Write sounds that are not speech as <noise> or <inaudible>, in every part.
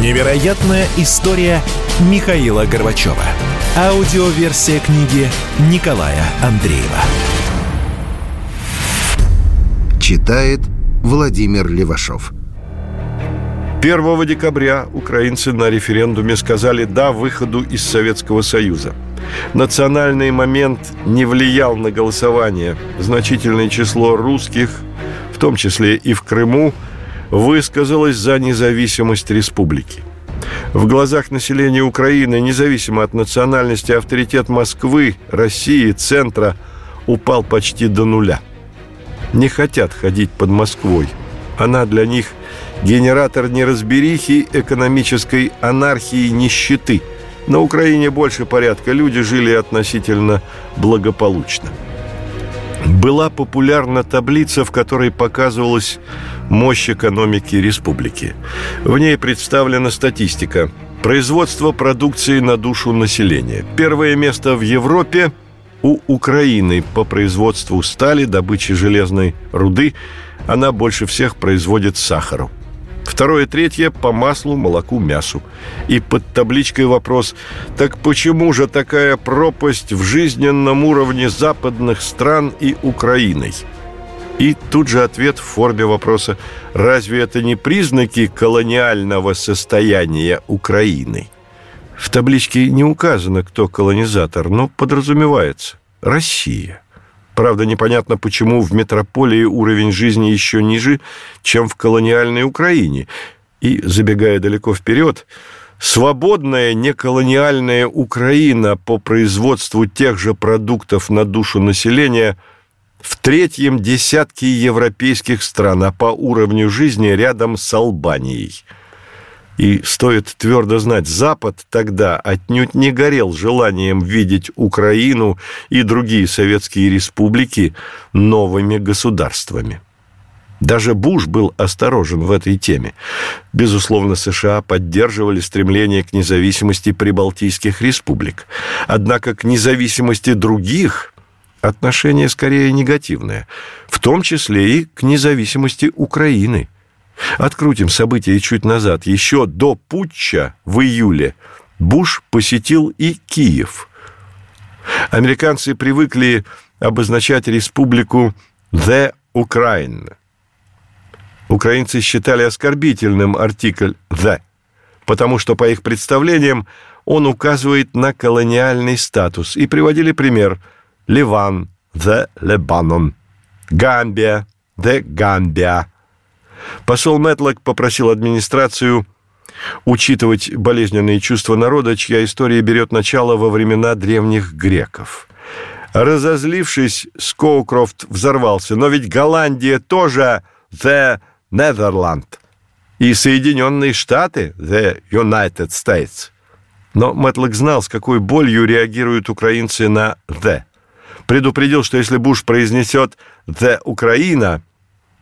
Невероятная история Михаила Горбачева. Аудиоверсия книги Николая Андреева. Читает Владимир Левашов. 1 декабря украинцы на референдуме сказали «да» выходу из Советского Союза. Национальный момент не влиял на голосование. Значительное число русских, в том числе и в Крыму, высказалось за независимость республики. В глазах населения Украины, независимо от национальности, авторитет Москвы, России, центра упал почти до нуля. Не хотят ходить под Москвой. Она для них генератор неразберихи, экономической анархии, нищеты. На Украине больше порядка, люди жили относительно благополучно. Была популярна таблица, в которой показывалась мощь экономики республики. В ней представлена статистика. Производство продукции на душу населения. Первое место в Европе у Украины по производству стали, добыче железной руды. Она больше всех производит сахару. Второе, третье по маслу, молоку, мясу. И под табличкой вопрос, так почему же такая пропасть в жизненном уровне западных стран и Украиной? И тут же ответ в форме вопроса «Разве это не признаки колониального состояния Украины?» В табличке не указано, кто колонизатор, но подразумевается – Россия. Правда, непонятно, почему в метрополии уровень жизни еще ниже, чем в колониальной Украине. И, забегая далеко вперед, свободная неколониальная Украина по производству тех же продуктов на душу населения – в третьем десятке европейских стран, а по уровню жизни рядом с Албанией. И стоит твердо знать, Запад тогда отнюдь не горел желанием видеть Украину и другие советские республики новыми государствами. Даже Буш был осторожен в этой теме. Безусловно, США поддерживали стремление к независимости прибалтийских республик. Однако к независимости других отношение скорее негативное, в том числе и к независимости Украины. Открутим события чуть назад. Еще до путча в июле Буш посетил и Киев. Американцы привыкли обозначать республику «the Ukraine». Украинцы считали оскорбительным артикль «the», потому что, по их представлениям, он указывает на колониальный статус, и приводили пример – Ливан, The Lebanon, Гамбия, The Gambia. Посол Мэтлок попросил администрацию учитывать болезненные чувства народа, чья история берет начало во времена древних греков. Разозлившись, Скоукрофт взорвался. Но ведь Голландия тоже The Netherland. И Соединенные Штаты The United States. Но Мэтлок знал, с какой болью реагируют украинцы на «the» предупредил, что если Буш произнесет «The Украина»,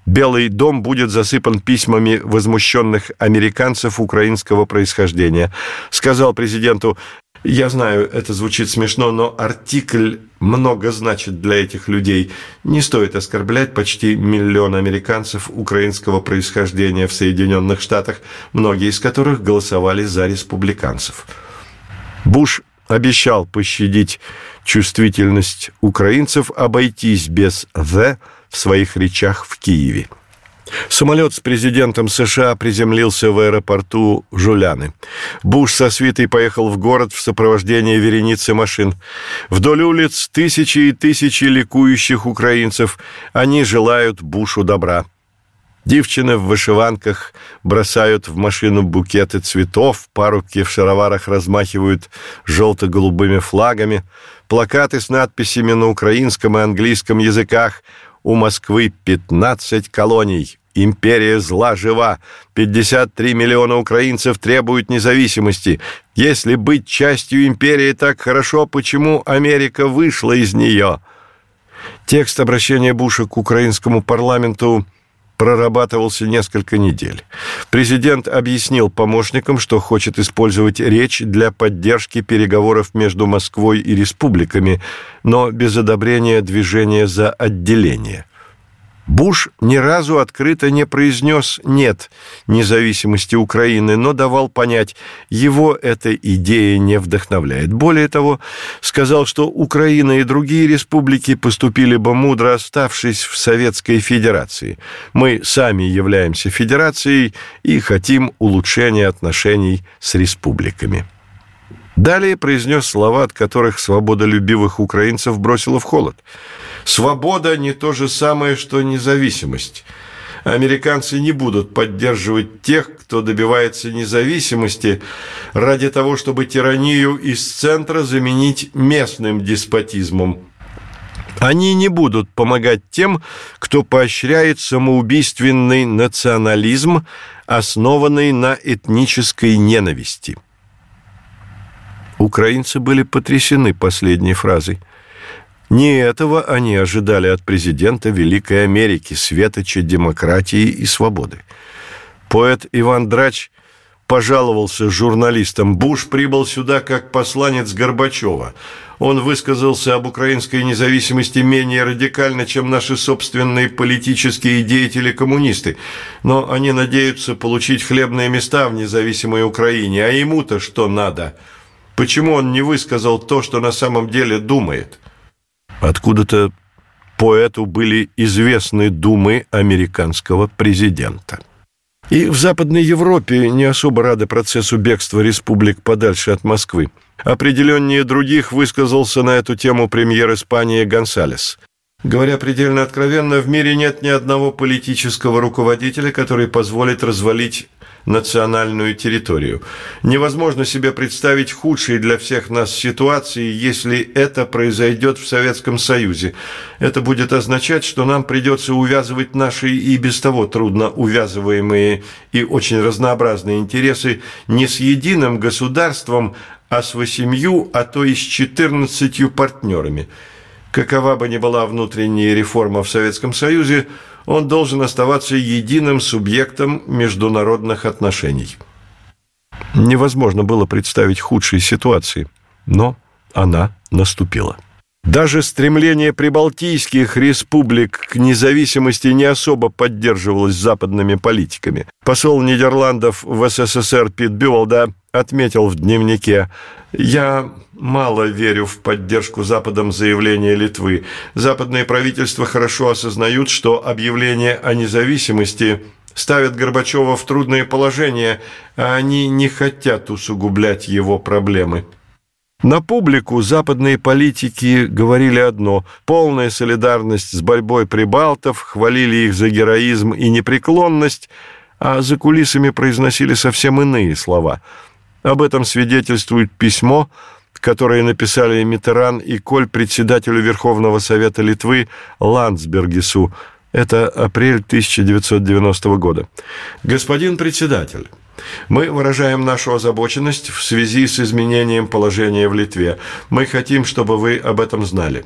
Белый дом будет засыпан письмами возмущенных американцев украинского происхождения. Сказал президенту, я знаю, это звучит смешно, но артикль много значит для этих людей. Не стоит оскорблять почти миллион американцев украинского происхождения в Соединенных Штатах, многие из которых голосовали за республиканцев. Буш обещал пощадить чувствительность украинцев, обойтись без «the» в своих речах в Киеве. Самолет с президентом США приземлился в аэропорту Жуляны. Буш со свитой поехал в город в сопровождении вереницы машин. Вдоль улиц тысячи и тысячи ликующих украинцев. Они желают Бушу добра. Девчины в вышиванках бросают в машину букеты цветов, парубки в шароварах размахивают желто-голубыми флагами, плакаты с надписями на украинском и английском языках. «У Москвы 15 колоний», «Империя зла жива», «53 миллиона украинцев требуют независимости», «Если быть частью империи так хорошо, почему Америка вышла из нее?» Текст обращения Буша к украинскому парламенту прорабатывался несколько недель. Президент объяснил помощникам, что хочет использовать речь для поддержки переговоров между Москвой и республиками, но без одобрения движения за отделение. Буш ни разу открыто не произнес «нет» независимости Украины, но давал понять, его эта идея не вдохновляет. Более того, сказал, что Украина и другие республики поступили бы мудро, оставшись в Советской Федерации. Мы сами являемся федерацией и хотим улучшения отношений с республиками. Далее произнес слова, от которых свободолюбивых украинцев бросило в холод – Свобода не то же самое, что независимость. Американцы не будут поддерживать тех, кто добивается независимости ради того, чтобы тиранию из центра заменить местным деспотизмом. Они не будут помогать тем, кто поощряет самоубийственный национализм, основанный на этнической ненависти. Украинцы были потрясены последней фразой. Не этого они ожидали от президента Великой Америки, светоча демократии и свободы. Поэт Иван Драч пожаловался журналистам. Буш прибыл сюда как посланец Горбачева. Он высказался об украинской независимости менее радикально, чем наши собственные политические деятели-коммунисты. Но они надеются получить хлебные места в независимой Украине. А ему-то что надо? Почему он не высказал то, что на самом деле думает?» Откуда-то поэту были известны думы американского президента. И в Западной Европе не особо рады процессу бегства республик подальше от Москвы. Определеннее других высказался на эту тему премьер Испании Гонсалес. Говоря предельно откровенно, в мире нет ни одного политического руководителя, который позволит развалить национальную территорию. Невозможно себе представить худшие для всех нас ситуации, если это произойдет в Советском Союзе. Это будет означать, что нам придется увязывать наши и без того трудно увязываемые и очень разнообразные интересы не с единым государством, а с восемью, а то и с четырнадцатью партнерами. Какова бы ни была внутренняя реформа в Советском Союзе, он должен оставаться единым субъектом международных отношений. Невозможно было представить худшей ситуации, но она наступила. Даже стремление прибалтийских республик к независимости не особо поддерживалось западными политиками. Посол Нидерландов в СССР Пит Бювалда отметил в дневнике «Я мало верю в поддержку Западом заявления Литвы. Западные правительства хорошо осознают, что объявление о независимости ставит Горбачева в трудное положение, а они не хотят усугублять его проблемы». На публику западные политики говорили одно – полная солидарность с борьбой прибалтов, хвалили их за героизм и непреклонность, а за кулисами произносили совсем иные слова. Об этом свидетельствует письмо, которое написали Митеран и Коль председателю Верховного Совета Литвы Ландсбергису. Это апрель 1990 года. «Господин председатель, мы выражаем нашу озабоченность в связи с изменением положения в Литве. Мы хотим, чтобы вы об этом знали.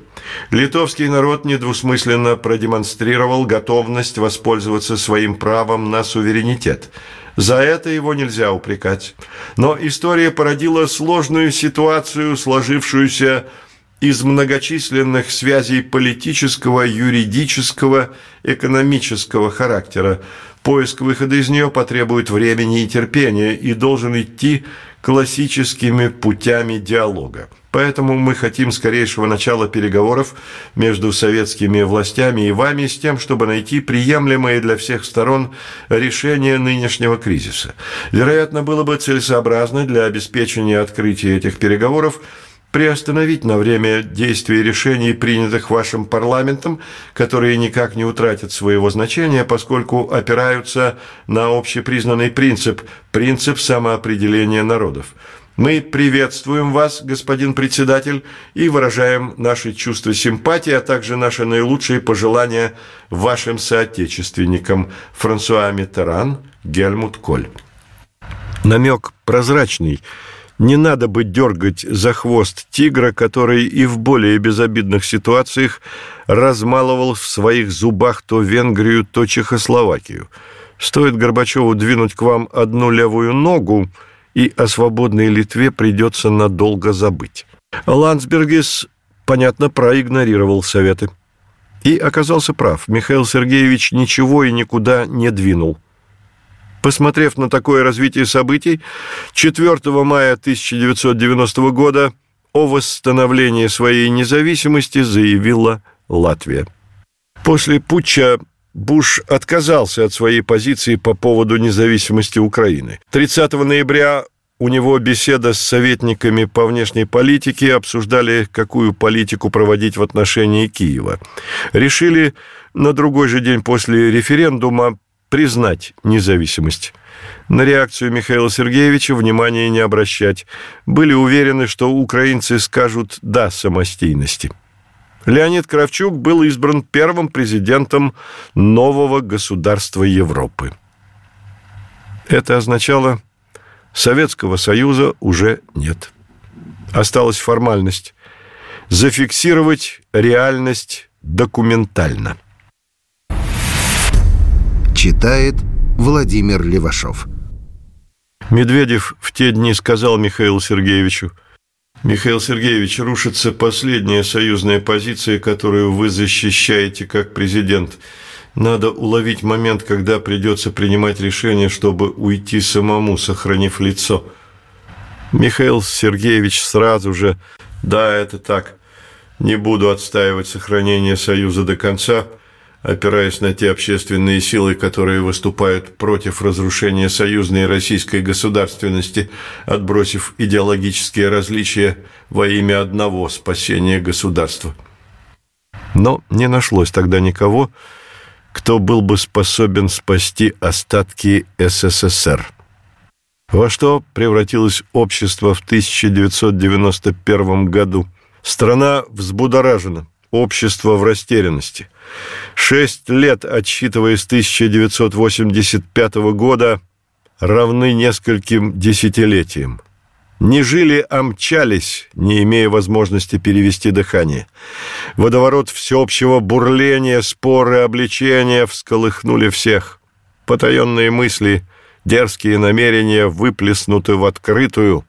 Литовский народ недвусмысленно продемонстрировал готовность воспользоваться своим правом на суверенитет. За это его нельзя упрекать. Но история породила сложную ситуацию, сложившуюся из многочисленных связей политического, юридического, экономического характера. Поиск выхода из нее потребует времени и терпения и должен идти классическими путями диалога. Поэтому мы хотим скорейшего начала переговоров между советскими властями и вами с тем, чтобы найти приемлемое для всех сторон решение нынешнего кризиса. Вероятно, было бы целесообразно для обеспечения открытия этих переговоров приостановить на время действия решений, принятых вашим парламентом, которые никак не утратят своего значения, поскольку опираются на общепризнанный принцип – принцип самоопределения народов. Мы приветствуем вас, господин председатель, и выражаем наши чувства симпатии, а также наши наилучшие пожелания вашим соотечественникам Франсуа Миттеран, Гельмут Коль. Намек прозрачный – Не надо бы дергать за хвост тигра, который и в более безобидных ситуациях размалывал в своих зубах то Венгрию, то Чехословакию. Стоит Горбачеву двинуть к вам одну левую ногу, и о свободной Литве придется надолго забыть. Ландсбергис, понятно, проигнорировал советы. И оказался прав. Михаил Сергеевич ничего и никуда не двинул. Посмотрев на такое развитие событий, 4 мая 1990 года о восстановлении своей независимости заявила Латвия. После путча Буш отказался от своей позиции по поводу независимости Украины. 30 ноября у него беседа с советниками по внешней политике, обсуждали, какую политику проводить в отношении Киева. Решили на другой же день после референдума признать независимость. На реакцию Михаила Сергеевича внимания не обращать. Были уверены, что украинцы скажут «да» самостийности. Леонид Кравчук был избран первым президентом нового государства Европы. Это означало, Советского Союза уже нет. Осталась формальность – зафиксировать реальность документально. Читает Владимир Левашов. Медведев в те дни сказал Михаилу Сергеевичу, Михаил Сергеевич, рушится последняя союзная позиция, которую вы защищаете как президент. Надо уловить момент, когда придется принимать решение, чтобы уйти самому, сохранив лицо. Михаил Сергеевич сразу же, да, это так, не буду отстаивать сохранение Союза до конца – опираясь на те общественные силы, которые выступают против разрушения союзной российской государственности, отбросив идеологические различия во имя одного спасения государства. Но не нашлось тогда никого, кто был бы способен спасти остатки СССР. Во что превратилось общество в 1991 году? Страна взбудоражена, общество в растерянности. Шесть лет, отсчитывая с 1985 года, равны нескольким десятилетиям. Не жили, а мчались, не имея возможности перевести дыхание. Водоворот всеобщего бурления, споры, обличения всколыхнули всех. Потаенные мысли, дерзкие намерения выплеснуты в открытую.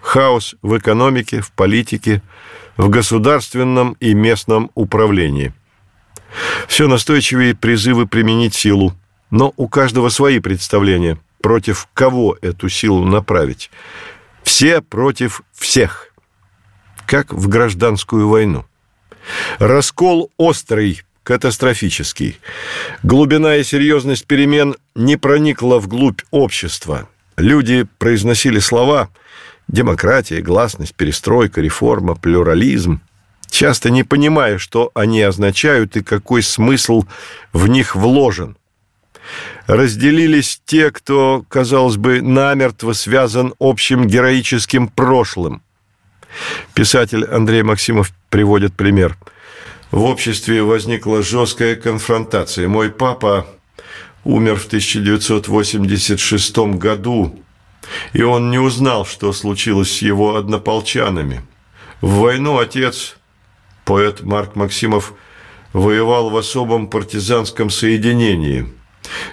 Хаос в экономике, в политике, в государственном и местном управлении – все настойчивее призывы применить силу, но у каждого свои представления, против кого эту силу направить. Все против всех, как в гражданскую войну. Раскол острый, катастрофический. Глубина и серьезность перемен не проникла вглубь общества. Люди произносили слова «демократия», «гласность», «перестройка», «реформа», «плюрализм», часто не понимая, что они означают и какой смысл в них вложен. Разделились те, кто, казалось бы, намертво связан общим героическим прошлым. Писатель Андрей Максимов приводит пример. В обществе возникла жесткая конфронтация. Мой папа умер в 1986 году, и он не узнал, что случилось с его однополчанами. В войну отец Поэт Марк Максимов воевал в особом партизанском соединении.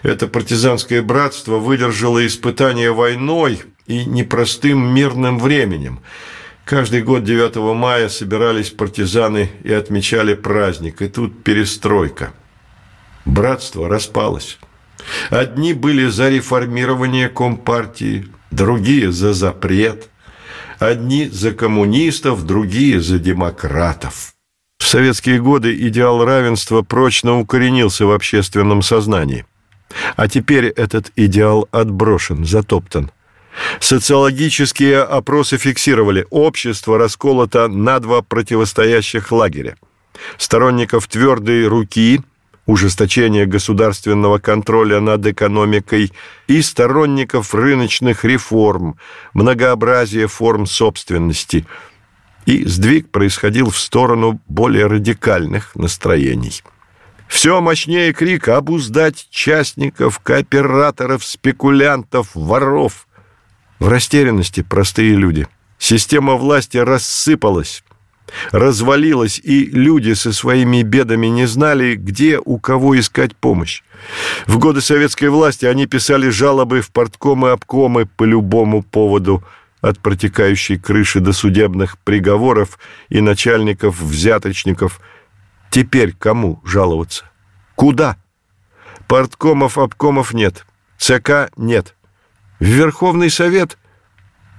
Это партизанское братство выдержало испытание войной и непростым мирным временем. Каждый год 9 мая собирались партизаны и отмечали праздник, и тут перестройка. Братство распалось. Одни были за реформирование Компартии, другие за запрет. Одни за коммунистов, другие за демократов. В советские годы идеал равенства прочно укоренился в общественном сознании. А теперь этот идеал отброшен, затоптан. Социологические опросы фиксировали, общество расколото на два противостоящих лагеря. Сторонников твердой руки, ужесточения государственного контроля над экономикой и сторонников рыночных реформ, многообразия форм собственности – и сдвиг происходил в сторону более радикальных настроений. Все мощнее крик обуздать частников, кооператоров, спекулянтов, воров. В растерянности простые люди. Система власти рассыпалась, развалилась, и люди со своими бедами не знали, где у кого искать помощь. В годы советской власти они писали жалобы в порткомы обкомы по любому поводу – от протекающей крыши до судебных приговоров и начальников-взяточников. Теперь кому жаловаться? Куда? Порткомов, обкомов нет, ЦК нет. В Верховный Совет?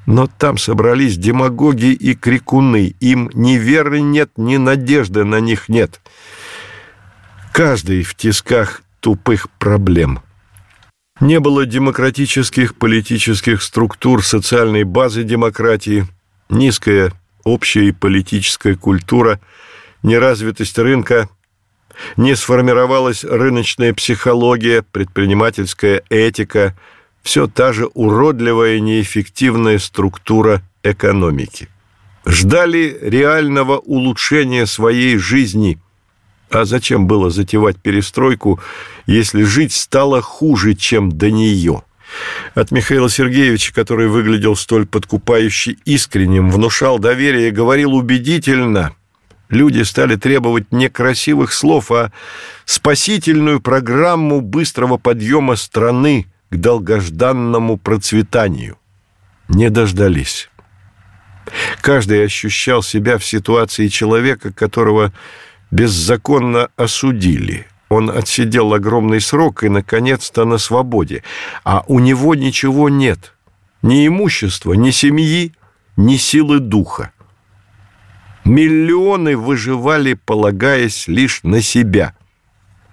Но там собрались демагоги и крикуны. Им ни веры нет, ни надежды на них нет. Каждый в тисках тупых проблем – не было демократических политических структур социальной базы демократии, низкая общая и политическая культура, неразвитость рынка, не сформировалась рыночная психология, предпринимательская этика, все та же уродливая неэффективная структура экономики. Ждали реального улучшения своей жизни – а зачем было затевать перестройку, если жить стало хуже, чем до нее? От Михаила Сергеевича, который выглядел столь подкупающе искренним, внушал доверие, говорил убедительно. Люди стали требовать не красивых слов, а спасительную программу быстрого подъема страны к долгожданному процветанию. Не дождались. Каждый ощущал себя в ситуации человека, которого беззаконно осудили. Он отсидел огромный срок и, наконец-то, на свободе. А у него ничего нет. Ни имущества, ни семьи, ни силы духа. Миллионы выживали, полагаясь лишь на себя.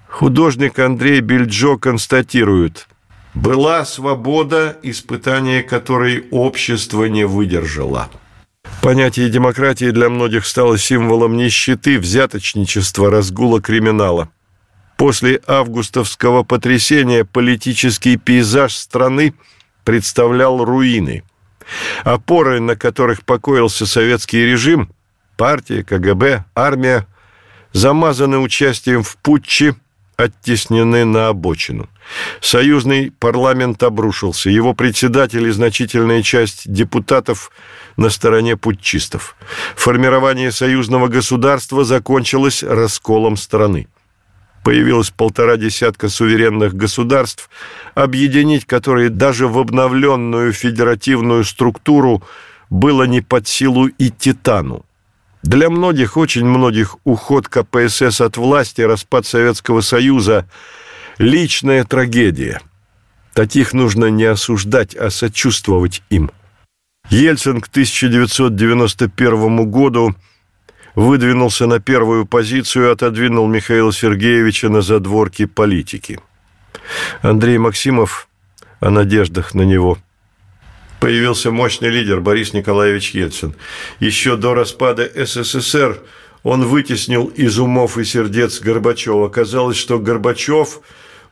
Художник Андрей Бельджо констатирует, «Была свобода, испытание которой общество не выдержало». Понятие демократии для многих стало символом нищеты, взяточничества, разгула криминала. После августовского потрясения политический пейзаж страны представлял руины. Опоры, на которых покоился советский режим, партия, КГБ, армия, замазаны участием в путче, оттеснены на обочину. Союзный парламент обрушился. Его председатель и значительная часть депутатов – на стороне путчистов. Формирование союзного государства закончилось расколом страны. Появилось полтора десятка суверенных государств, объединить которые даже в обновленную федеративную структуру было не под силу и Титану. Для многих, очень многих, уход КПСС от власти, распад Советского Союза – личная трагедия. Таких нужно не осуждать, а сочувствовать им – Ельцин к 1991 году выдвинулся на первую позицию и отодвинул Михаила Сергеевича на задворки политики. Андрей Максимов о надеждах на него. Появился мощный лидер Борис Николаевич Ельцин. Еще до распада СССР он вытеснил из умов и сердец Горбачева. Казалось, что Горбачев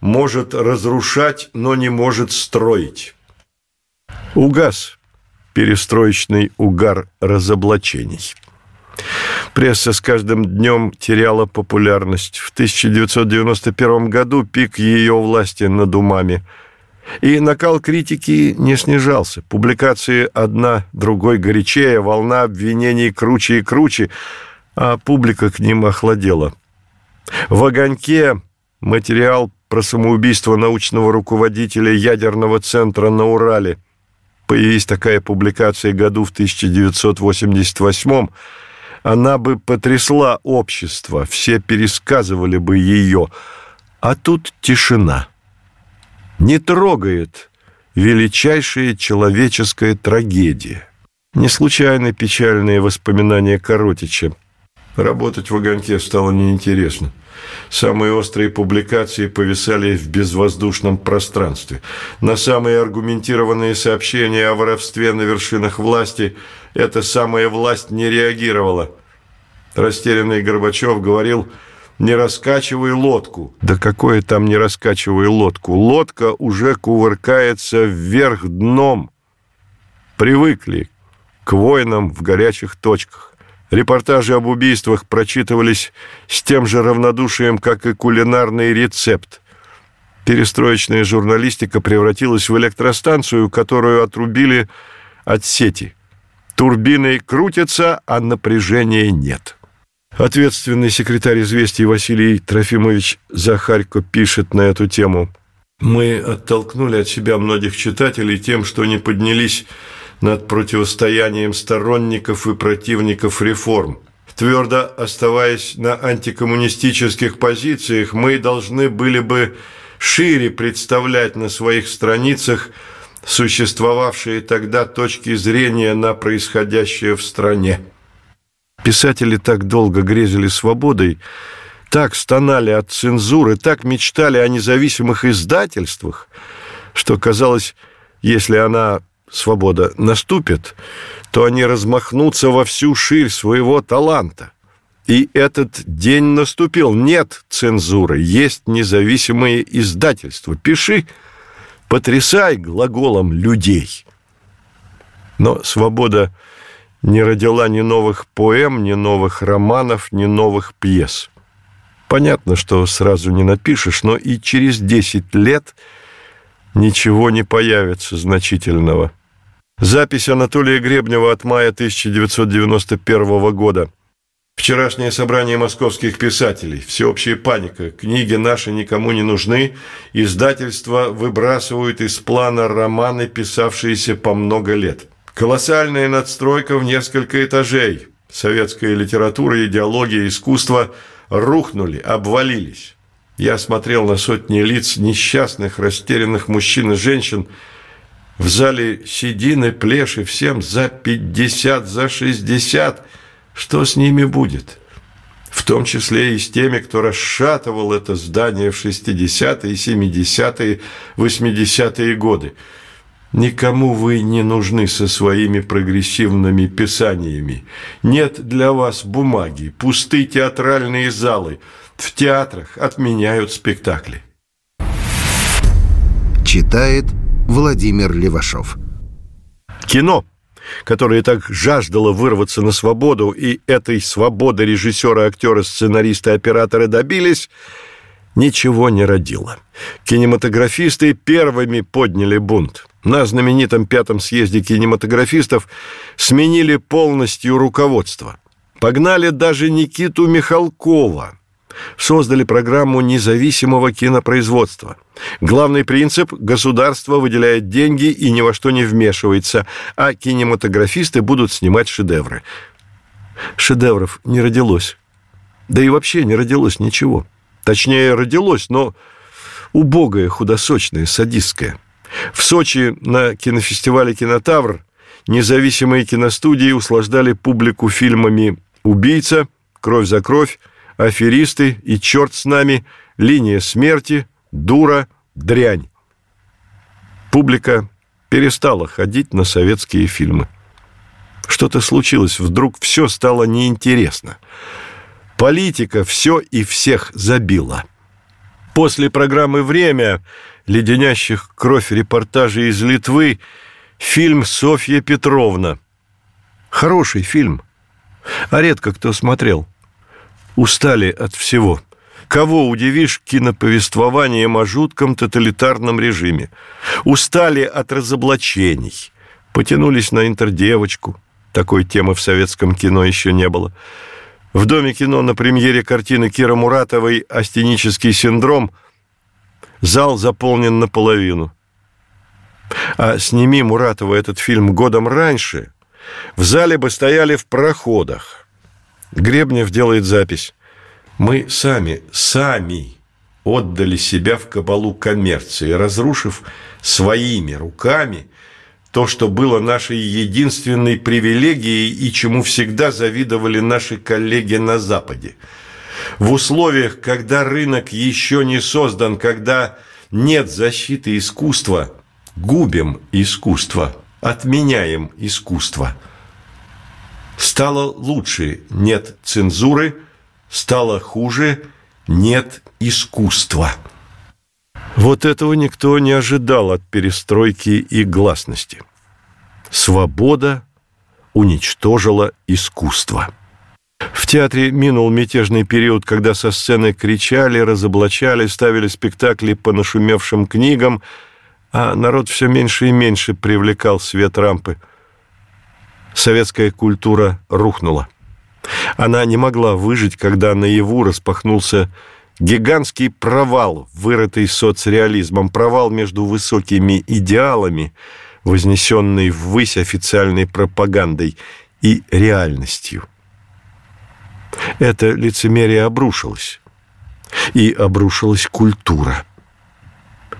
может разрушать, но не может строить. Угас перестроечный угар разоблачений. Пресса с каждым днем теряла популярность. В 1991 году пик ее власти над умами. И накал критики не снижался. Публикации одна другой горячее, волна обвинений круче и круче, а публика к ним охладела. В «Огоньке» материал про самоубийство научного руководителя ядерного центра на Урале – появись такая публикация году в 1988 она бы потрясла общество, все пересказывали бы ее. А тут тишина. Не трогает величайшая человеческая трагедия. Не случайно печальные воспоминания Коротича. Работать в огоньке стало неинтересно. Самые острые публикации повисали в безвоздушном пространстве. На самые аргументированные сообщения о воровстве на вершинах власти эта самая власть не реагировала. Растерянный Горбачев говорил «не раскачивай лодку». Да какое там «не раскачивай лодку»? Лодка уже кувыркается вверх дном. Привыкли к войнам в горячих точках. Репортажи об убийствах прочитывались с тем же равнодушием, как и кулинарный рецепт. Перестроечная журналистика превратилась в электростанцию, которую отрубили от сети. Турбины крутятся, а напряжения нет. Ответственный секретарь «Известий» Василий Трофимович Захарько пишет на эту тему. «Мы оттолкнули от себя многих читателей тем, что не поднялись над противостоянием сторонников и противников реформ. Твердо оставаясь на антикоммунистических позициях, мы должны были бы шире представлять на своих страницах существовавшие тогда точки зрения на происходящее в стране. Писатели так долго грезили свободой, так стонали от цензуры, так мечтали о независимых издательствах, что казалось, если она, свобода, наступит, то они размахнутся во всю ширь своего таланта. И этот день наступил. Нет цензуры, есть независимые издательства. Пиши, потрясай глаголом людей. Но свобода не родила ни новых поэм, ни новых романов, ни новых пьес. Понятно, что сразу не напишешь, но и через 10 лет ничего не появится значительного. Запись Анатолия Гребнева от мая 1991 года – Вчерашнее собрание московских писателей. Всеобщая паника. Книги наши никому не нужны. Издательства выбрасывают из плана романы, писавшиеся по много лет. Колоссальная надстройка в несколько этажей. Советская литература, идеология, искусство рухнули, обвалились. Я смотрел на сотни лиц несчастных, растерянных мужчин и женщин. В зале седины, плеши, всем за пятьдесят, за шестьдесят – что с ними будет? В том числе и с теми, кто расшатывал это здание в 60-е, 70-е, 80-е годы. Никому вы не нужны со своими прогрессивными писаниями. Нет для вас бумаги, пустые театральные залы. В театрах отменяют спектакли. Читает Владимир Левашов. Кино – которая так жаждала вырваться на свободу, и этой свободы режиссера, актера, сценариста оператора добились, ничего не родила. Кинематографисты первыми подняли бунт. На знаменитом пятом съезде кинематографистов сменили полностью руководство. Погнали даже Никиту Михалкова – создали программу независимого кинопроизводства. Главный принцип – государство выделяет деньги и ни во что не вмешивается, а кинематографисты будут снимать шедевры. Шедевров не родилось. Да и вообще не родилось ничего. Точнее, родилось, но убогое, худосочное, садистское. В Сочи на кинофестивале «Кинотавр» независимые киностудии услаждали публику фильмами «Убийца», «Кровь за кровь», аферисты и черт с нами, линия смерти, дура, дрянь. Публика перестала ходить на советские фильмы. Что-то случилось, вдруг все стало неинтересно. Политика все и всех забила. После программы «Время», леденящих кровь репортажей из Литвы, фильм «Софья Петровна». Хороший фильм, а редко кто смотрел – устали от всего. Кого удивишь киноповествованием о жутком тоталитарном режиме? Устали от разоблачений. Потянулись на интердевочку. Такой темы в советском кино еще не было. В Доме кино на премьере картины Кира Муратовой «Астенический синдром» зал заполнен наполовину. А сними Муратова этот фильм годом раньше, в зале бы стояли в проходах – Гребнев делает запись. Мы сами, сами отдали себя в кабалу коммерции, разрушив своими руками то, что было нашей единственной привилегией и чему всегда завидовали наши коллеги на Западе. В условиях, когда рынок еще не создан, когда нет защиты искусства, губим искусство, отменяем искусство – Стало лучше, нет цензуры, стало хуже, нет искусства. Вот этого никто не ожидал от перестройки и гласности. Свобода уничтожила искусство. В театре минул мятежный период, когда со сцены кричали, разоблачали, ставили спектакли по нашумевшим книгам, а народ все меньше и меньше привлекал свет рампы. Советская культура рухнула. Она не могла выжить, когда наяву распахнулся гигантский провал, вырытый соцреализмом, провал между высокими идеалами, вознесенный ввысь официальной пропагандой, и реальностью. Это лицемерие обрушилось. И обрушилась культура.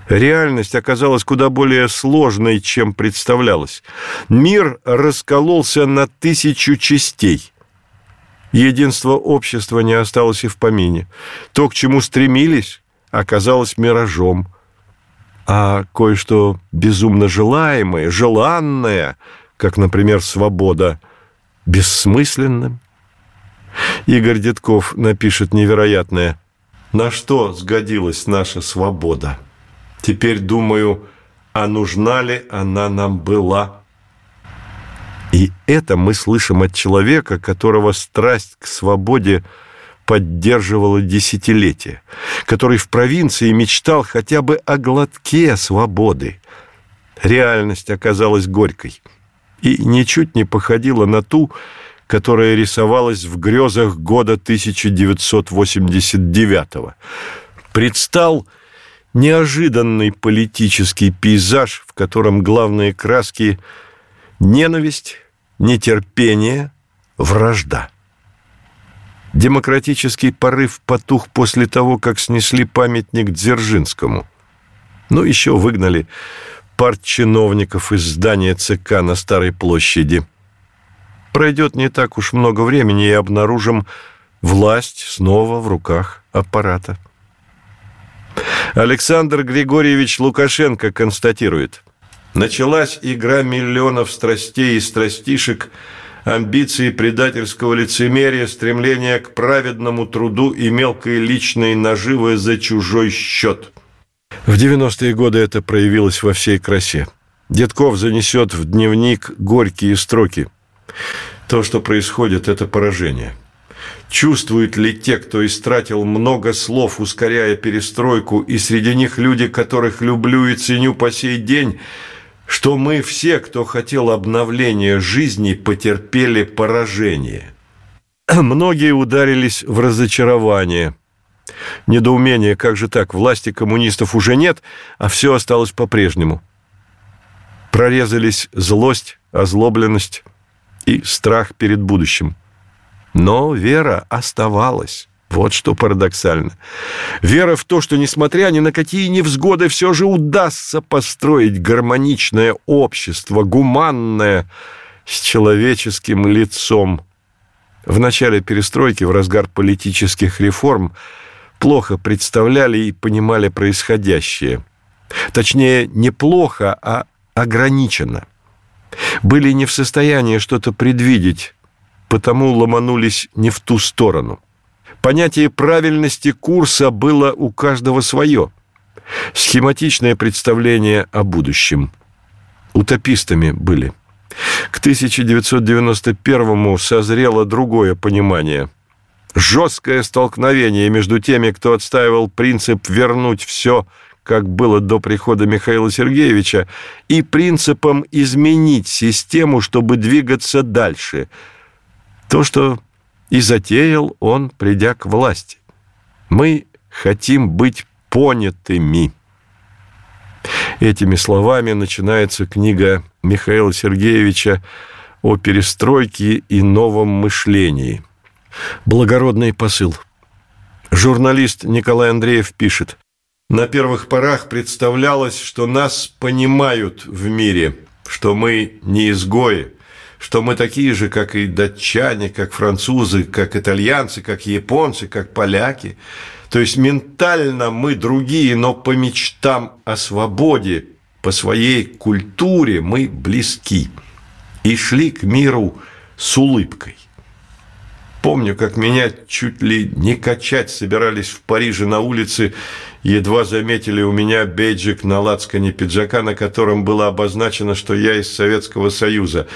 Реальность оказалась куда более сложной, чем представлялось. Мир раскололся на тысячу частей. Единство общества не осталось и в помине. То, к чему стремились, оказалось миражом. А кое-что безумно желаемое, желанное, как, например, свобода, бессмысленным. Игорь Дедков напишет невероятное. На что сгодилась наша свобода? Теперь думаю, а нужна ли она нам была? И это мы слышим от человека, которого страсть к свободе поддерживала десятилетия, который в провинции мечтал хотя бы о глотке свободы. Реальность оказалась горькой и ничуть не походила на ту, которая рисовалась в грезах года 1989-го. Предстал неожиданный политический пейзаж, в котором главные краски – ненависть, нетерпение, вражда. Демократический порыв потух после того, как снесли памятник Дзержинскому. Ну, еще выгнали партчиновников из здания ЦК на Старой площади – Пройдет не так уж много времени, и обнаружим власть снова в руках аппарата. Александр Григорьевич Лукашенко констатирует. Началась игра миллионов страстей и страстишек, амбиций предательского лицемерия, стремления к праведному труду и мелкой личной наживы за чужой счет. В 90-е годы это проявилось во всей красе. Дедков занесет в дневник горькие строки – то, что происходит, это поражение. Чувствуют ли те, кто истратил много слов, ускоряя перестройку, и среди них люди, которых люблю и ценю по сей день, что мы все, кто хотел обновления жизни, потерпели поражение? <clears throat> Многие ударились в разочарование. Недоумение, как же так, власти коммунистов уже нет, а все осталось по-прежнему. Прорезались злость, озлобленность, и страх перед будущим. Но вера оставалась. Вот что парадоксально. Вера в то, что, несмотря ни на какие невзгоды, все же удастся построить гармоничное общество, гуманное, с человеческим лицом. В начале перестройки, в разгар политических реформ, плохо представляли и понимали происходящее. Точнее, не плохо, а ограниченно – были не в состоянии что-то предвидеть, потому ломанулись не в ту сторону. Понятие правильности курса было у каждого свое. Схематичное представление о будущем. Утопистами были. К 1991-му созрело другое понимание. Жесткое столкновение между теми, кто отстаивал принцип вернуть все – как было до прихода Михаила Сергеевича, и принципом изменить систему, чтобы двигаться дальше. То, что и затеял он, придя к власти. Мы хотим быть понятыми. Этими словами начинается книга Михаила Сергеевича о перестройке и новом мышлении. Благородный посыл. Журналист Николай Андреев пишет. На первых порах представлялось, что нас понимают в мире, что мы не изгои, что мы такие же, как и датчане, как французы, как итальянцы, как японцы, как поляки. То есть ментально мы другие, но по мечтам о свободе, по своей культуре мы близки. И шли к миру с улыбкой. Помню, как меня чуть ли не качать собирались в Париже на улице, едва заметили у меня бейджик на лацкане пиджака, на котором было обозначено, что я из Советского Союза,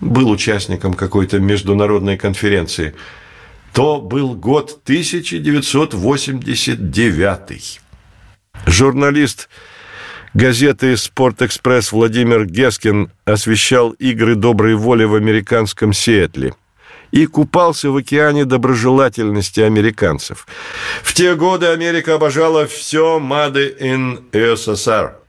был участником какой-то международной конференции. То был год 1989. Журналист газеты «Спортэкспресс» Владимир Гескин освещал игры доброй воли в американском Сиэтле и купался в океане доброжелательности американцев. В те годы Америка обожала все «Made in USSR».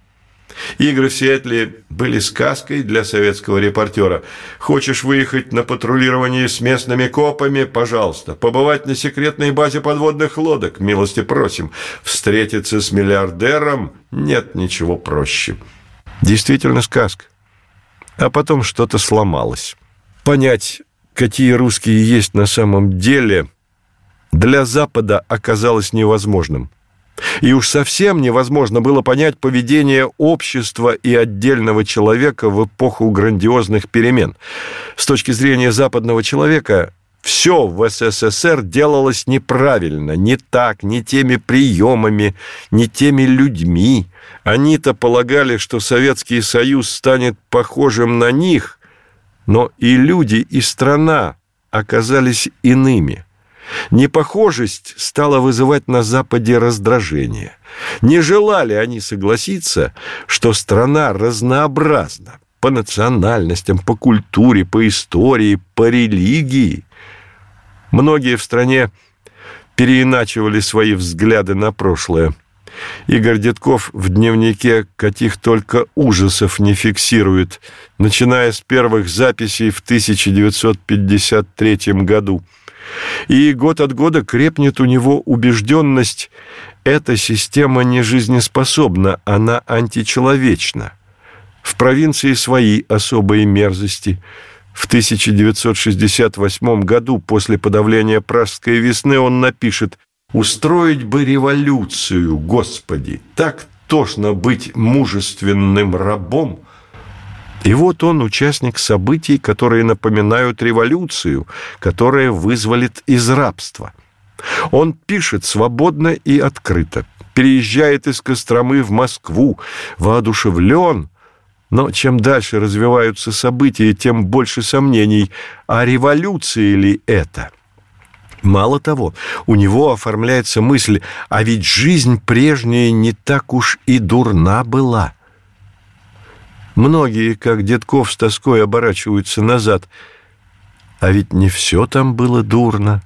Игры в Сиэтле были сказкой для советского репортера. Хочешь выехать на патрулирование с местными копами? Пожалуйста. Побывать на секретной базе подводных лодок? Милости просим. Встретиться с миллиардером? Нет ничего проще. Действительно сказка. А потом что-то сломалось. Понять, какие русские есть на самом деле, для Запада оказалось невозможным – и уж совсем невозможно было понять поведение общества и отдельного человека в эпоху грандиозных перемен. С точки зрения западного человека, все в СССР делалось неправильно, не так, не теми приемами, не теми людьми. Они-то полагали, что Советский Союз станет похожим на них, но и люди, и страна оказались иными – Непохожесть стала вызывать на Западе раздражение. Не желали они согласиться, что страна разнообразна по национальностям, по культуре, по истории, по религии. Многие в стране переиначивали свои взгляды на прошлое. Игорь Детков в дневнике каких только ужасов не фиксирует, начиная с первых записей в 1953 году – и год от года крепнет у него убежденность, эта система не жизнеспособна, она античеловечна. В провинции свои особые мерзости. В 1968 году, после подавления Пражской весны, он напишет «Устроить бы революцию, Господи! Так тошно быть мужественным рабом!» И вот он участник событий, которые напоминают революцию, которая вызволит из рабства. Он пишет свободно и открыто, переезжает из Костромы в Москву, воодушевлен, но чем дальше развиваются события, тем больше сомнений, а революция ли это – Мало того, у него оформляется мысль, а ведь жизнь прежняя не так уж и дурна была. Многие, как Детков, с тоской оборачиваются назад. А ведь не все там было дурно.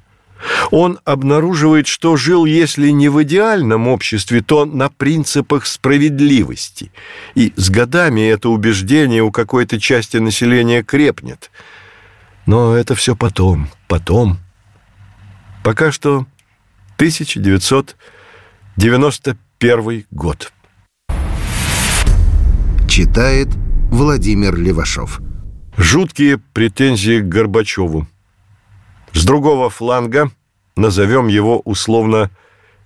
Он обнаруживает, что жил, если не в идеальном обществе, то на принципах справедливости. И с годами это убеждение у какой-то части населения крепнет. Но это все потом, потом. Пока что 1991 год. Читает Владимир Левашов. Жуткие претензии к Горбачеву. С другого фланга назовем его условно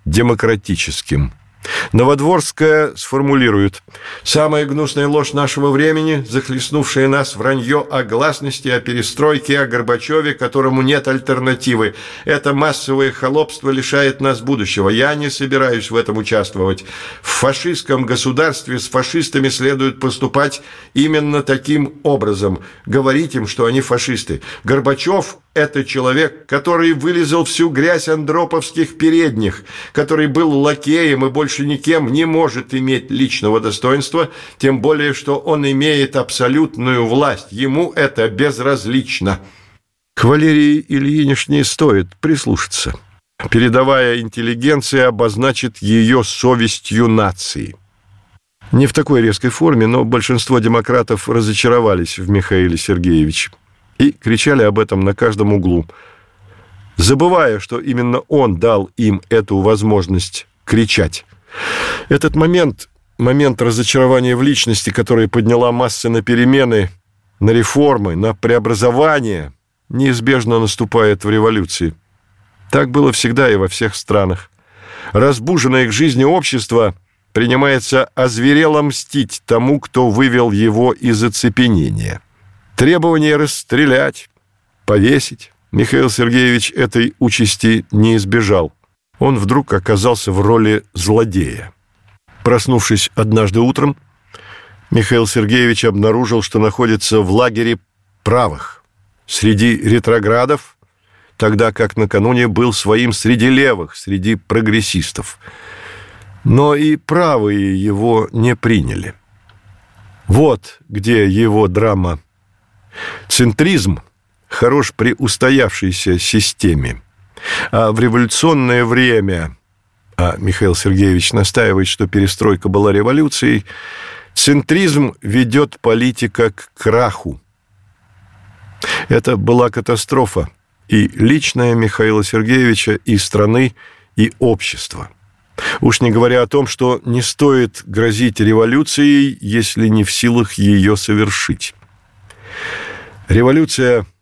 демократическим – Новодворская сформулирует «Самая гнусная ложь нашего времени, захлестнувшая нас вранье о гласности, о перестройке, о Горбачеве, которому нет альтернативы. Это массовое холопство лишает нас будущего. Я не собираюсь в этом участвовать. В фашистском государстве с фашистами следует поступать именно таким образом. Говорить им, что они фашисты. Горбачев это человек, который вылезал всю грязь андроповских передних, который был лакеем и больше никем не может иметь личного достоинства, тем более, что он имеет абсолютную власть. Ему это безразлично. К Валерии Ильинишне стоит прислушаться. Передовая интеллигенция обозначит ее совестью нации. Не в такой резкой форме, но большинство демократов разочаровались в Михаиле Сергеевиче и кричали об этом на каждом углу, забывая, что именно он дал им эту возможность кричать. Этот момент, момент разочарования в личности, который подняла массы на перемены, на реформы, на преобразование, неизбежно наступает в революции. Так было всегда и во всех странах. Разбуженное к жизни общество принимается озверело мстить тому, кто вывел его из оцепенения. Требование расстрелять, повесить. Михаил Сергеевич этой участи не избежал. Он вдруг оказался в роли злодея. Проснувшись однажды утром, Михаил Сергеевич обнаружил, что находится в лагере правых. Среди ретроградов, тогда как накануне был своим среди левых, среди прогрессистов. Но и правые его не приняли. Вот где его драма. Центризм хорош при устоявшейся системе. А в революционное время, а Михаил Сергеевич настаивает, что перестройка была революцией, центризм ведет политика к краху. Это была катастрофа и личная Михаила Сергеевича, и страны, и общества. Уж не говоря о том, что не стоит грозить революцией, если не в силах ее совершить. Революция –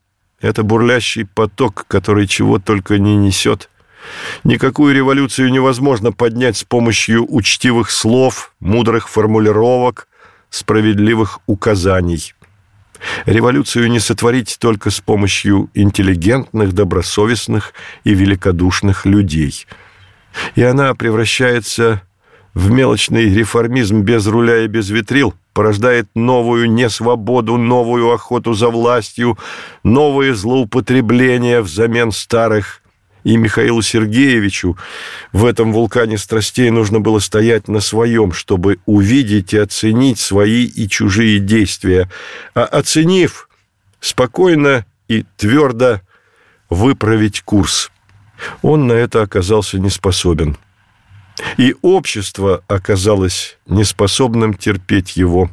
это бурлящий поток, который чего только не несет. Никакую революцию невозможно поднять с помощью учтивых слов, мудрых формулировок, справедливых указаний. Революцию не сотворить только с помощью интеллигентных, добросовестных и великодушных людей. И она превращается в мелочный реформизм без руля и без ветрил, порождает новую несвободу, новую охоту за властью, новые злоупотребления взамен старых. И Михаилу Сергеевичу в этом вулкане страстей нужно было стоять на своем, чтобы увидеть и оценить свои и чужие действия. А оценив, спокойно и твердо выправить курс. Он на это оказался не способен. И общество оказалось неспособным терпеть его.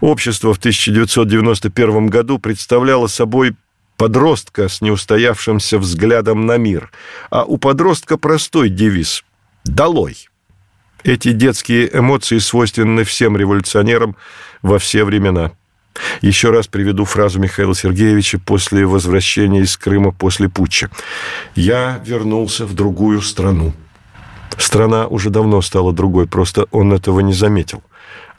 Общество в 1991 году представляло собой подростка с неустоявшимся взглядом на мир, а у подростка простой девиз «Долой!». Эти детские эмоции свойственны всем революционерам во все времена. Еще раз приведу фразу Михаила Сергеевича после возвращения из Крыма после путча. «Я вернулся в другую страну». Страна уже давно стала другой, просто он этого не заметил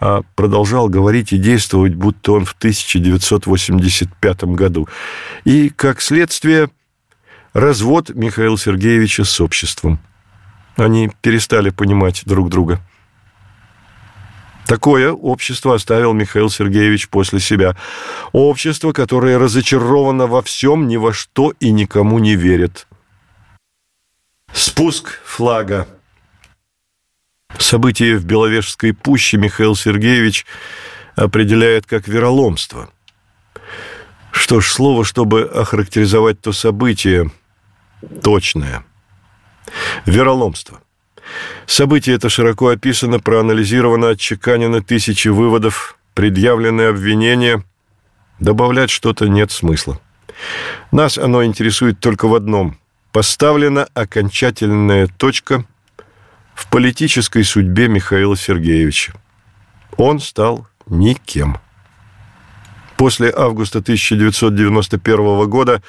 а продолжал говорить и действовать, будто он в 1985 году. И, как следствие, развод Михаила Сергеевича с обществом. Они перестали понимать друг друга. Такое общество оставил Михаил Сергеевич после себя. Общество, которое разочаровано во всем, ни во что и никому не верит. Спуск флага. События в Беловежской пуще Михаил Сергеевич определяет как вероломство. Что ж, слово, чтобы охарактеризовать то событие, точное. Вероломство. Событие это широко описано, проанализировано, отчеканено тысячи выводов, предъявлены обвинения. Добавлять что-то нет смысла. Нас оно интересует только в одном. Поставлена окончательная точка в политической судьбе Михаила Сергеевича. Он стал никем. После августа 1991 года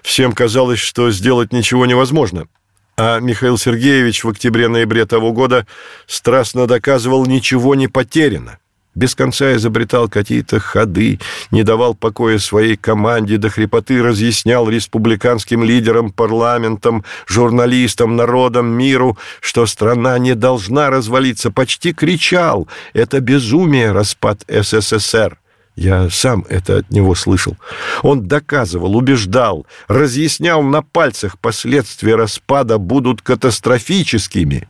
всем казалось, что сделать ничего невозможно. А Михаил Сергеевич в октябре-ноябре того года страстно доказывал, ничего не потеряно без конца изобретал какие-то ходы, не давал покоя своей команде, до хрипоты разъяснял республиканским лидерам, парламентам, журналистам, народам, миру, что страна не должна развалиться, почти кричал «Это безумие, распад СССР!» Я сам это от него слышал. Он доказывал, убеждал, разъяснял на пальцах, последствия распада будут катастрофическими.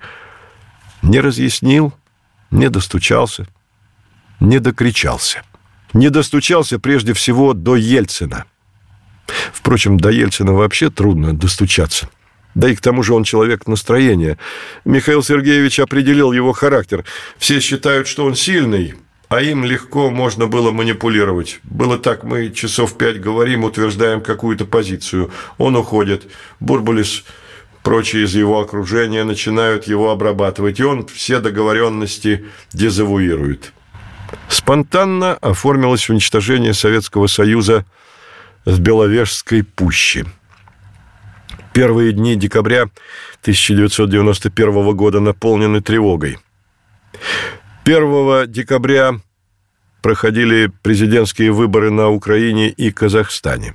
Не разъяснил, не достучался – не докричался. Не достучался прежде всего до Ельцина. Впрочем, до Ельцина вообще трудно достучаться. Да и к тому же он человек настроения. Михаил Сергеевич определил его характер. Все считают, что он сильный, а им легко можно было манипулировать. Было так, мы часов пять говорим, утверждаем какую-то позицию. Он уходит. Бурбулис, прочие из его окружения начинают его обрабатывать, и он все договоренности дезавуирует. Спонтанно оформилось уничтожение Советского Союза в Беловежской пуще. Первые дни декабря 1991 года наполнены тревогой. 1 декабря проходили президентские выборы на Украине и Казахстане.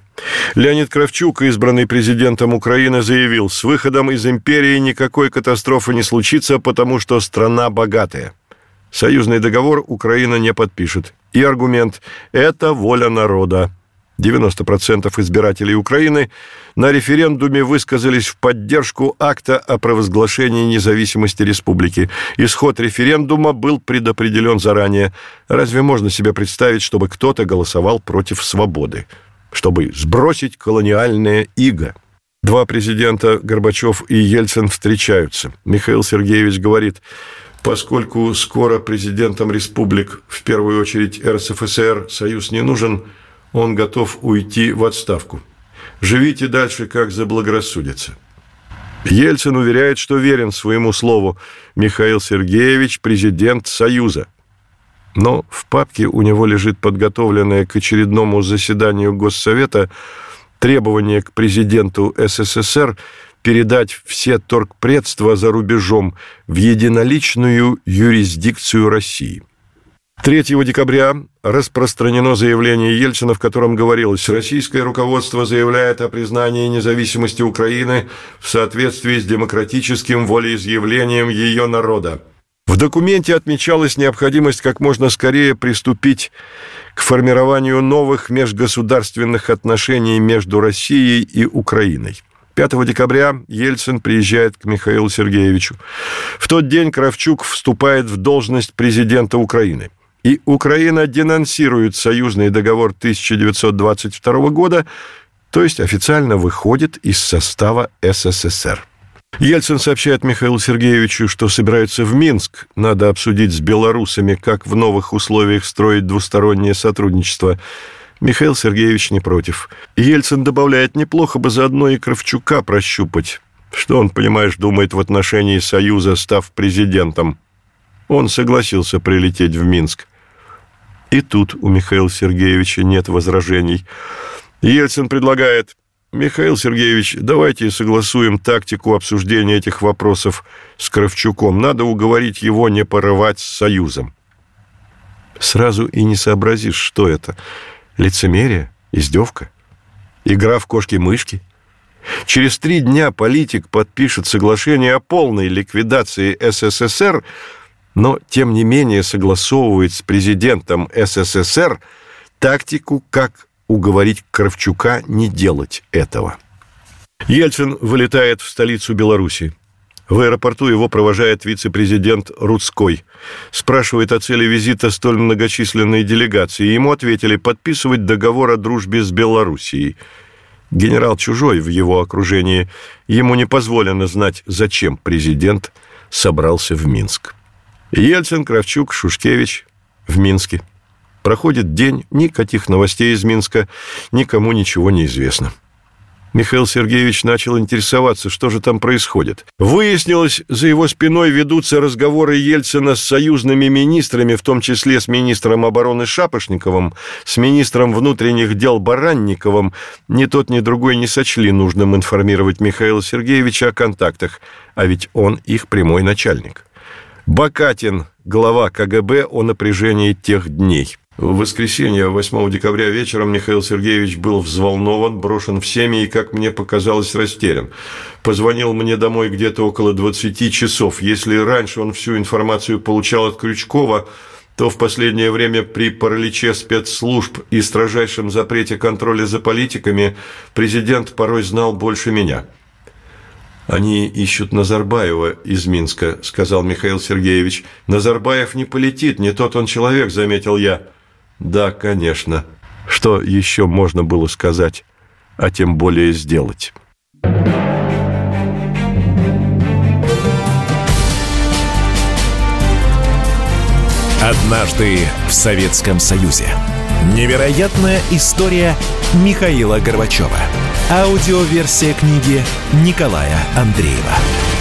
Леонид Кравчук, избранный президентом Украины, заявил, с выходом из империи никакой катастрофы не случится, потому что страна богатая. Союзный договор Украина не подпишет. И аргумент – это воля народа. 90% избирателей Украины, на референдуме высказались в поддержку акта о провозглашении независимости республики. Исход референдума был предопределен заранее. Разве можно себе представить, чтобы кто-то голосовал против свободы? Чтобы сбросить колониальное иго? Два президента, Горбачев и Ельцин, встречаются. Михаил Сергеевич говорит, поскольку скоро президентам республик, в первую очередь РСФСР, союз не нужен – он готов уйти в отставку. Живите дальше, как заблагорассудится. Ельцин уверяет, что верен своему слову. Михаил Сергеевич – президент Союза. Но в папке у него лежит подготовленное к очередному заседанию Госсовета требование к президенту СССР передать все торгпредства за рубежом в единоличную юрисдикцию России. 3 декабря распространено заявление Ельцина, в котором говорилось, российское руководство заявляет о признании независимости Украины в соответствии с демократическим волеизъявлением ее народа. В документе отмечалась необходимость как можно скорее приступить к формированию новых межгосударственных отношений между Россией и Украиной. 5 декабря Ельцин приезжает к Михаилу Сергеевичу. В тот день Кравчук вступает в должность президента Украины – и Украина денонсирует союзный договор 1922 года, то есть официально выходит из состава СССР. Ельцин сообщает Михаилу Сергеевичу, что собираются в Минск. Надо обсудить с белорусами, как в новых условиях строить двустороннее сотрудничество. Михаил Сергеевич не против. Ельцин добавляет, неплохо бы заодно и Кравчука прощупать. Что он, понимаешь, думает в отношении Союза, став президентом? Он согласился прилететь в Минск. И тут у Михаила Сергеевича нет возражений. Ельцин предлагает, Михаил Сергеевич, давайте согласуем тактику обсуждения этих вопросов с Кравчуком. Надо уговорить его не порывать с Союзом. Сразу и не сообразишь, что это. Лицемерие? Издевка? Игра в кошки-мышки? Через три дня политик подпишет соглашение о полной ликвидации СССР – но, тем не менее, согласовывает с президентом СССР тактику, как уговорить Кравчука не делать этого. Ельцин вылетает в столицу Беларуси. В аэропорту его провожает вице-президент Рудской. Спрашивает о цели визита столь многочисленной делегации. Ему ответили подписывать договор о дружбе с Белоруссией. Генерал Чужой в его окружении. Ему не позволено знать, зачем президент собрался в Минск. Ельцин, Кравчук, Шушкевич в Минске. Проходит день, никаких новостей из Минска, никому ничего не известно. Михаил Сергеевич начал интересоваться, что же там происходит. Выяснилось, за его спиной ведутся разговоры Ельцина с союзными министрами, в том числе с министром обороны Шапошниковым, с министром внутренних дел Баранниковым. Ни тот, ни другой не сочли нужным информировать Михаила Сергеевича о контактах, а ведь он их прямой начальник. Бакатин, глава КГБ, о напряжении тех дней. В воскресенье, 8 декабря вечером, Михаил Сергеевич был взволнован, брошен всеми и, как мне показалось, растерян. Позвонил мне домой где-то около 20 часов. Если раньше он всю информацию получал от Крючкова, то в последнее время при параличе спецслужб и строжайшем запрете контроля за политиками президент порой знал больше меня – «Они ищут Назарбаева из Минска», – сказал Михаил Сергеевич. «Назарбаев не полетит, не тот он человек», – заметил я. «Да, конечно. Что еще можно было сказать, а тем более сделать?» Однажды в Советском Союзе. Невероятная история Михаила Горбачева. Аудиоверсия книги Николая Андреева.